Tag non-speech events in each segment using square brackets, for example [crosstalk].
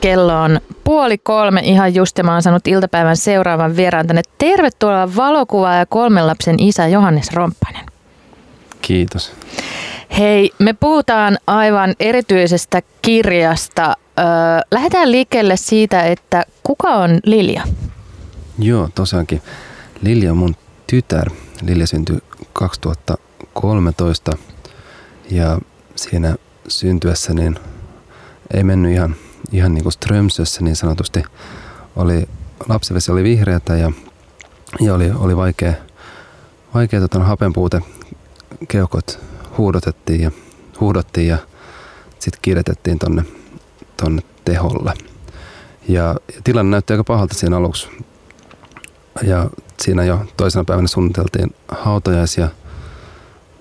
Kello on puoli kolme ihan just ja mä oon saanut iltapäivän seuraavan vieraan tänne. Tervetuloa valokuvaa ja kolmen lapsen isä Johannes Romppanen. Kiitos. Hei, me puhutaan aivan erityisestä kirjasta. Öö, lähdetään liikkeelle siitä, että kuka on Lilja? Joo, tosiaankin. Lilja on mun tytär. Lilja syntyi 2013 ja siinä syntyessä niin ei mennyt ihan, ihan niin kuin Strömsössä niin sanotusti. Oli, lapsivesi oli vihreätä ja, ja oli, oli vaikea, vaikea tota, hapenpuute. Keuhkot huudotettiin ja huudottiin ja sitten kiiretettiin tonne, tonne teholle. Ja, ja tilanne näytti aika pahalta siinä aluksi. Ja siinä jo toisena päivänä suunniteltiin hautajaisia,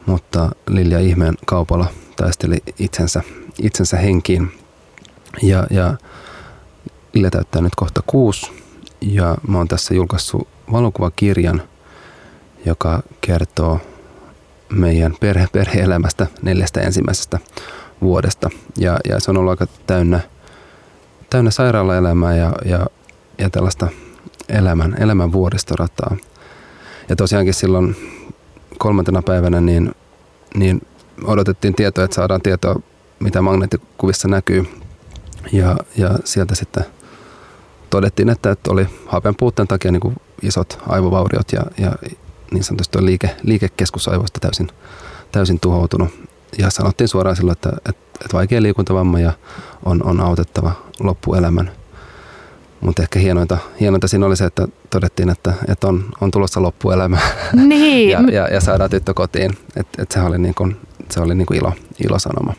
mutta Lilja ihmeen kaupalla taisteli itsensä, itsensä henkiin. Ja, ja Lilja täyttää nyt kohta kuusi ja mä oon tässä julkaissut valokuvakirjan, joka kertoo meidän perhe, perhe-elämästä neljästä ensimmäisestä vuodesta. Ja, ja se on ollut aika täynnä, täynnä sairaalaelämää ja, ja, ja tällaista elämän, elämän vuoristorataa. Ja tosiaankin silloin kolmantena päivänä niin, niin odotettiin tietoa, että saadaan tietoa, mitä magneettikuvissa näkyy. Ja, ja sieltä sitten todettiin, että, että oli hapen puutteen takia niin kuin isot aivovauriot ja, ja niin sanotusti on liike, liikekeskus aivoista täysin, täysin tuhoutunut. Ja sanottiin suoraan silloin, että, että, että vaikea liikuntavamma ja on, on autettava loppuelämän. Mutta ehkä hienointa, hienointa siinä oli se, että todettiin, että, että on, on tulossa loppuelämä Niin. [laughs] ja, ja, ja saadaan tyttö kotiin. Että et se oli, niin kuin, se oli niin kuin ilo, ilosanoma.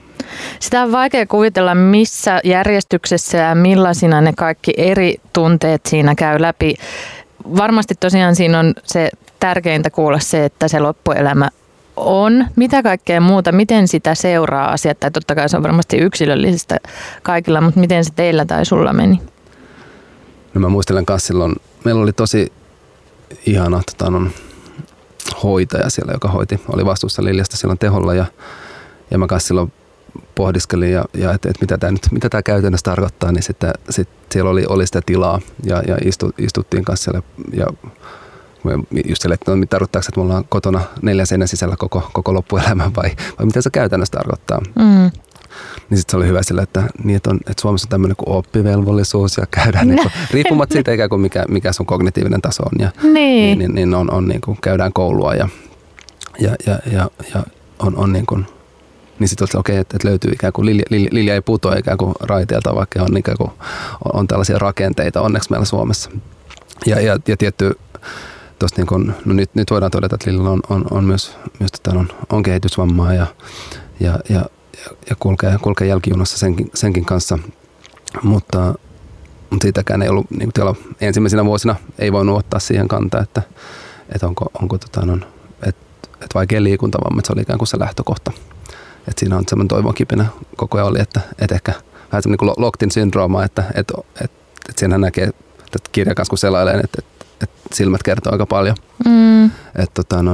Sitä on vaikea kuvitella, missä järjestyksessä ja millaisina ne kaikki eri tunteet siinä käy läpi. Varmasti tosiaan siinä on se tärkeintä kuulla se, että se loppuelämä on. Mitä kaikkea muuta, miten sitä seuraa asiat, tai totta kai se on varmasti yksilöllisistä kaikilla, mutta miten se teillä tai sulla meni? No mä muistelen kanssa silloin, meillä oli tosi ihana tota, no, hoitaja siellä, joka hoiti, oli vastuussa Liljasta silloin teholla ja, ja mä kanssa silloin pohdiskelin ja, ja että et mitä tämä mitä tämä käytännössä tarkoittaa, niin sitten sit siellä oli, oli sitä tilaa ja, ja istu, istuttiin kanssa siellä ja just sille, että no, tarkoittaako, että me ollaan kotona neljän seinän sisällä koko, koko loppuelämän vai, vai mitä se käytännössä tarkoittaa. Mm. Niin sitten se oli hyvä sille, että, niin, että, on, että Suomessa on tämmöinen kuin oppivelvollisuus ja käydään [laughs] niin kuin, riippumatta siitä ikään kuin mikä, mikä sun kognitiivinen taso on. Ja, Niin. niin, niin, niin on, on niin kuin, käydään koulua ja, ja, ja, ja, ja on, on niin kuin, niin sitten okei, okay, että, että löytyy ikään kuin Lilja, Lilja, Lilja ei putoa ikään kuin raiteelta, vaikka on, ikään kuin, on, on tällaisia rakenteita onneksi meillä Suomessa. Ja, ja, ja tietty, tosta niin kun, no nyt, nyt voidaan todeta, että Lilla on, on, on myös, myös tota, on, on kehitysvammaa ja, ja, ja, ja kulkee, kulkee jälkijunassa senkin, senkin kanssa. Mutta, mutta siitäkään ei ollut, niin kuin ensimmäisenä vuosina ei voinut ottaa siihen kantaa, että, että onko, onko tota, no, että, että vaikea liikuntavamma, että se oli ikään kuin se lähtökohta. Että siinä on semmoinen toivon kipinä koko ajan oli, että, että ehkä vähän semmoinen kuin Locktin syndrooma, että, että, että, että siinähän näkee, että kirja kanssa kun selailee, että, että, että silmät kertoo aika paljon. Mm. Että tota, no,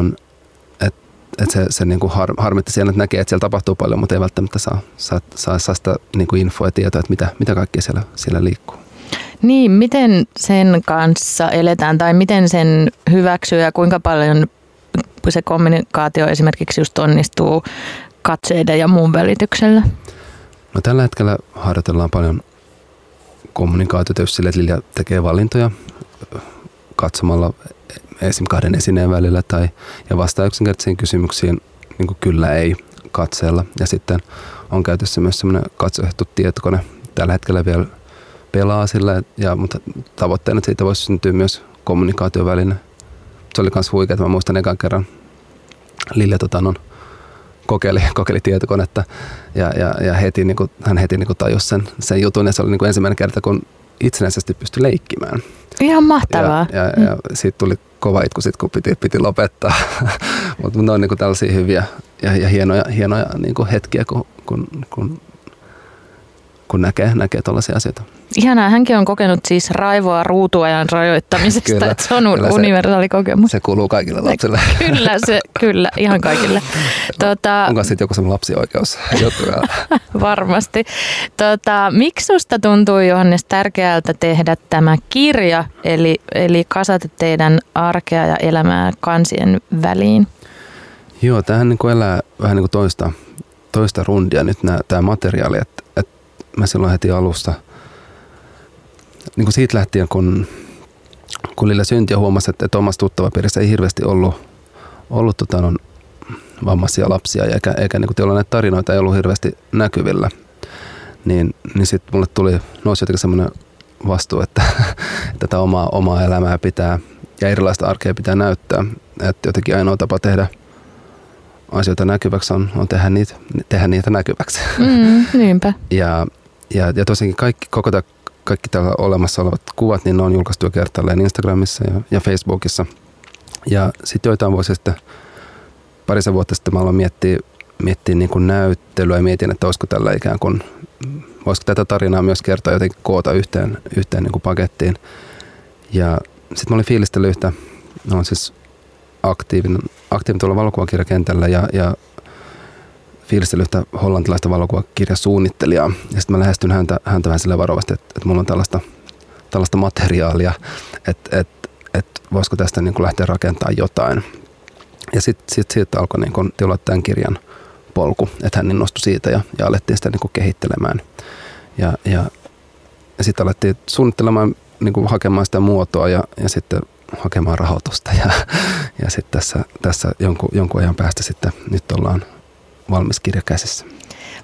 et, et se, se niinku har, harmitti siellä, että näkee, että siellä tapahtuu paljon, mutta ei välttämättä saa, saa, saa, saa sitä niinku infoa ja tietoa, että mitä, mitä kaikkea siellä, siellä liikkuu. Niin, miten sen kanssa eletään tai miten sen hyväksyy ja kuinka paljon se kommunikaatio esimerkiksi just onnistuu katseiden ja muun välityksellä? No tällä hetkellä harjoitellaan paljon kommunikaatiota, jos sille, että Lilja tekee valintoja katsomalla esim. kahden esineen välillä tai, ja vastaa yksinkertaisiin kysymyksiin niin kuin kyllä ei katseella. Ja sitten on käytössä myös semmoinen katsohettu tietokone. Tällä hetkellä vielä pelaa sillä, ja, mutta tavoitteena, siitä voisi syntyä myös kommunikaatioväline. Se oli myös huikea, että mä muistan ekan kerran Lilja tota, no, kokeili, kokeili tietokonetta ja, ja, ja heti, niin kuin, hän heti niin kuin tajusi sen, sen jutun ja se oli niin kuin ensimmäinen kerta, kun itsenäisesti pystyi leikkimään. Ihan mahtavaa. Ja, ja, mm. ja siitä tuli kova itku sit, kun piti, piti lopettaa. [laughs] Mutta ne on niin kuin tällaisia hyviä ja, ja hienoja, hienoja niin kuin hetkiä, kun, kun, kun kun näkee, näkee tällaisia asioita. Ihanaa, hänkin on kokenut siis raivoa ruutuajan rajoittamisesta, kyllä, että se on kyllä universaali se, kokemus. Se kuuluu kaikille lapsille. [laughs] kyllä, se, kyllä, ihan kaikille. [laughs] Tota, Onko sitten joku semmoinen lapsioikeus [laughs] Varmasti. Tota, miksi susta tuntuu, Johannes, tärkeältä tehdä tämä kirja, eli, eli kasata teidän arkea ja elämää kansien väliin? Joo, tähän niin elää vähän niin kuin toista, toista rundia nyt tämä materiaali, että et mä silloin heti alussa, niin kuin siitä lähtien, kun, kun Lille syntyi ja huomasi, että, että omassa tuttavapiirissä ei hirveästi ollut, ollut tota, no, vammaisia lapsia eikä, eikä niin kuin näitä tarinoita ei ollut hirveästi näkyvillä, niin, niin sitten mulle tuli, nousi jotenkin semmoinen vastuu, että, että tätä omaa, omaa elämää pitää ja erilaista arkea pitää näyttää. Että jotenkin ainoa tapa tehdä asioita näkyväksi on, on tehdä, niitä, tehdä niitä näkyväksi. Mm, niinpä. ja, ja, ja tosiaankin kaikki, koko tämä, kaikki täällä olemassa olevat kuvat, niin ne on julkaistu jo kertaalleen Instagramissa ja, ja Facebookissa. Ja sitten joitain vuosia sitten, parisen vuotta sitten mä aloin miettiä, miettiä niin kuin näyttelyä ja mietin, että olisiko tällä ikään kuin, voisiko tätä tarinaa myös kertoa jotenkin koota yhteen, yhteen niin kuin pakettiin. Ja sitten mä olin fiilistellyt yhtä, no siis aktiivinen, aktiivinen tuolla valokuvakirjakentällä ja, ja fiilistellyt yhtä hollantilaista valokuvakirjasuunnittelijaa. Ja sitten mä lähestyn häntä, häntä vähän sille varovasti, että, että mulla on tällaista, tällaista materiaalia, että, että, että voisiko tästä niin kuin lähteä rakentamaan jotain. Ja sitten sit, siitä alkoi niin kuin, tämän kirjan polku, että hän innostui siitä ja, ja alettiin sitä niin kuin kehittelemään. Ja, ja, ja sitten alettiin suunnittelemaan, niin kuin hakemaan sitä muotoa ja, ja sitten hakemaan rahoitusta [laughs] ja, ja sitten tässä, tässä jonkun, jonkun ajan päästä sitten nyt ollaan valmis kirja käsissä.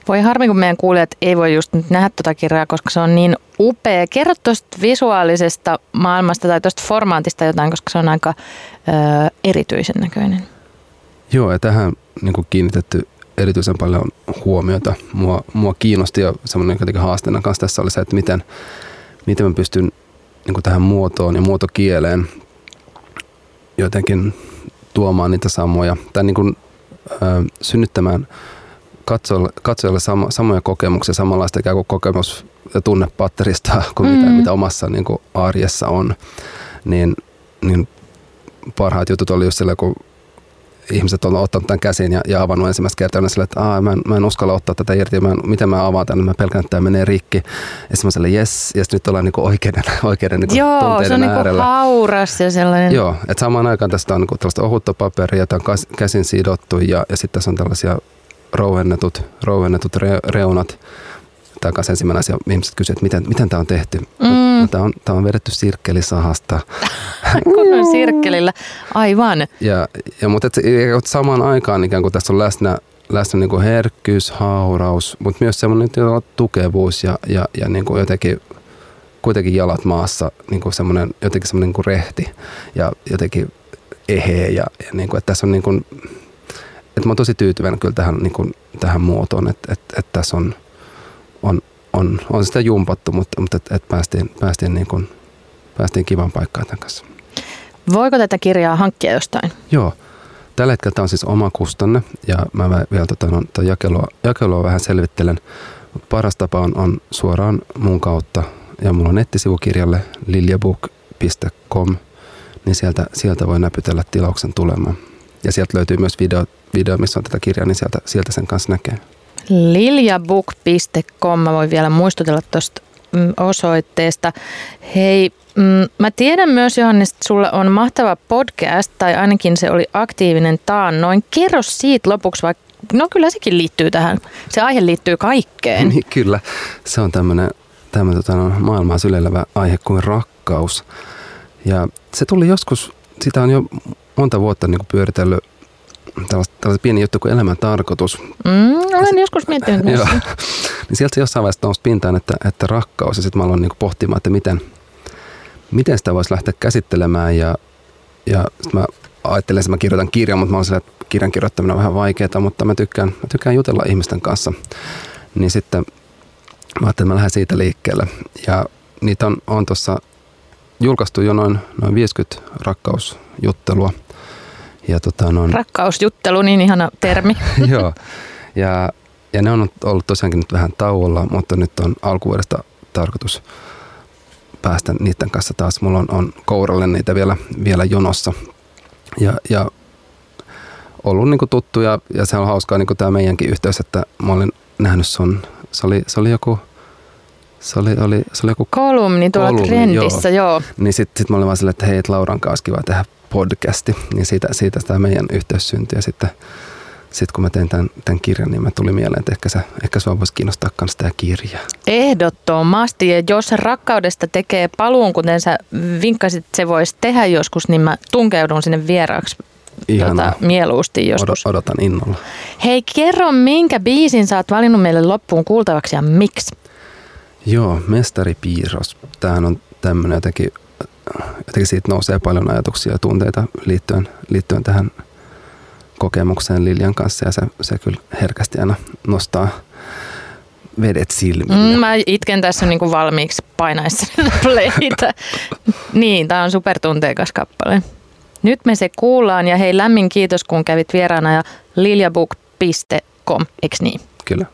Voi harmi, kun meidän kuulijat ei voi just nyt nähdä tuota kirjaa, koska se on niin upea. Kerro tuosta visuaalisesta maailmasta tai tuosta formaatista jotain, koska se on aika ö, erityisen näköinen. Joo, ja tähän niin kuin kiinnitetty erityisen paljon huomiota. Mua, mua kiinnosti ja semmoinen jotenkin haasteena kanssa tässä oli se, että miten, miten mä pystyn niin kuin tähän muotoon ja muotokieleen jotenkin tuomaan niitä samoja, tai niin kuin, ö, synnyttämään katsojalle, katsojalle sama, samoja kokemuksia, samanlaista ikään kuin kokemus- ja tunnepatterista [laughs] kuin mm. mitä, mitä omassa niin kuin arjessa on, niin, niin parhaat jutut oli just sillä, kun ihmiset on ottanut tämän käsin ja, ja avannut ensimmäistä kertaa sille, että Aa, mä, en, mä en uskalla ottaa tätä irti, mä en, miten mä avaan tämän, mä pelkään, että tämä menee rikki. Ja sille, yes, ja nyt ollaan niinku oikeiden, [laughs] oikeiden niinku Joo, se on niinku äärellä. niinku hauras ja sellainen. Joo, että samaan aikaan tästä on niinku tällaista ohutta paperia, tämä on käsin sidottu ja, ja sitten tässä on tällaisia rouhennetut, rouhennetut re, reunat. Tämä on ensimmäinen asia, ihmiset kysyvät, että miten, miten tämä on tehty. Mm. No, tämä, on, tämä on vedetty sirkkelisahasta. [laughs] Kunnon sirkkelillä, aivan. Ja, ja mutta et, et samaan aikaan ikään kuin tässä on läsnä, läsnä niin kuin herkkyys, hauraus, mutta myös semmoinen tukevuus ja, ja, ja niin kuin jotenkin kuitenkin jalat maassa, niin kuin semmoinen, jotenkin semmoinen niin kuin rehti ja jotenkin eheä. Ja, ja niin kuin, että tässä on niin kuin, että mä oon tosi tyytyväinen kyllä tähän, niin kuin, tähän muotoon, että, että, että tässä on, on, on, on sitä jumpattu, mutta, mutta että, että päästiin, päästiin, niin kuin, päästiin kivan paikkaan tämän kanssa. Voiko tätä kirjaa hankkia jostain? Joo. Tällä hetkellä tämä on siis oma kustanne ja mä vielä tota, no, jakelua, jakelua vähän selvittelen. Mutta paras tapa on, on suoraan mun kautta ja mulla on nettisivukirjalle liljabook.com, niin sieltä, sieltä voi näpytellä tilauksen tulemaan. Ja sieltä löytyy myös video, video missä on tätä kirjaa, niin sieltä, sieltä sen kanssa näkee. Liljabook.com, mä voin vielä muistutella tuosta mm, osoitteesta. Hei, mm, mä tiedän myös Johannes, että sulla on mahtava podcast, tai ainakin se oli aktiivinen taannoin. Kerro siitä lopuksi, vaikka no kyllä sekin liittyy tähän. Se aihe liittyy kaikkeen. Niin, [laughs] kyllä, se on tämmöinen tämmönen, tota, no, maailmaa syleilevä aihe kuin rakkaus. Ja se tuli joskus, sitä on jo monta vuotta niin pyöritellyt tällaista, tällaista pieni juttu kuin elämän tarkoitus. Mm, olen se, joskus miettinyt Joo. [laughs] niin sieltä jossain vaiheessa nousi pintaan, että, että rakkaus, ja sitten mä aloin niin pohtimaan, että miten, miten sitä voisi lähteä käsittelemään, ja, ja sitten mä ajattelin, että mä kirjoitan kirjan, mutta mä olen että kirjan kirjoittaminen on vähän vaikeaa, mutta mä tykkään, mä tykkään jutella ihmisten kanssa. Niin sitten mä ajattelin, että mä lähden siitä liikkeelle. Ja niitä on, on tuossa julkaistu jo noin, noin 50 rakkausjuttelua. Ja tota, noin... Rakkausjuttelu, niin ihana termi. [laughs] Joo. Ja, ja ne on ollut tosiaankin nyt vähän tauolla, mutta nyt on alkuvuodesta tarkoitus päästä niiden kanssa taas. Mulla on, on kouralle niitä vielä, vielä jonossa. Ja, ja ollut niin tuttu ja, ja se on hauskaa niin tämä meidänkin yhteys, että mä olin nähnyt sun, se oli, se oli joku se oli, oli, se oli joku kolumni tuolla kolumni, trendissä, joo. joo. Niin sitten sit mä olin vaan silleen, että hei, et Lauran kanssa kiva tehdä podcasti. Niin siitä, siitä tämä meidän yhteys syntyi. Ja sitten sit kun mä tein tämän, tämän kirjan, niin mä tuli mieleen, että ehkä, se, ehkä sua voisi kiinnostaa myös tämä kirja. Ehdottomasti. Ja jos rakkaudesta tekee paluun, kuten sä vinkkasit, että se voisi tehdä joskus, niin mä tunkeudun sinne vieraaksi Tuota, mieluusti joskus. Odotan innolla. Hei, kerro minkä biisin sä oot valinnut meille loppuun kuultavaksi ja miksi? Joo, Mestaripiirros. Tämähän on tämmöinen jotenkin, jotenkin siitä nousee paljon ajatuksia ja tunteita liittyen, liittyen tähän kokemukseen Liljan kanssa ja se, se kyllä herkästi aina nostaa vedet silmille. Mm, mä itken tässä niin kuin valmiiksi painaessa [laughs] playtä. niin, tämä on supertunteikas kappale. Nyt me se kuullaan ja hei lämmin kiitos kun kävit vieraana ja liljabook.com, eikö niin? Kyllä.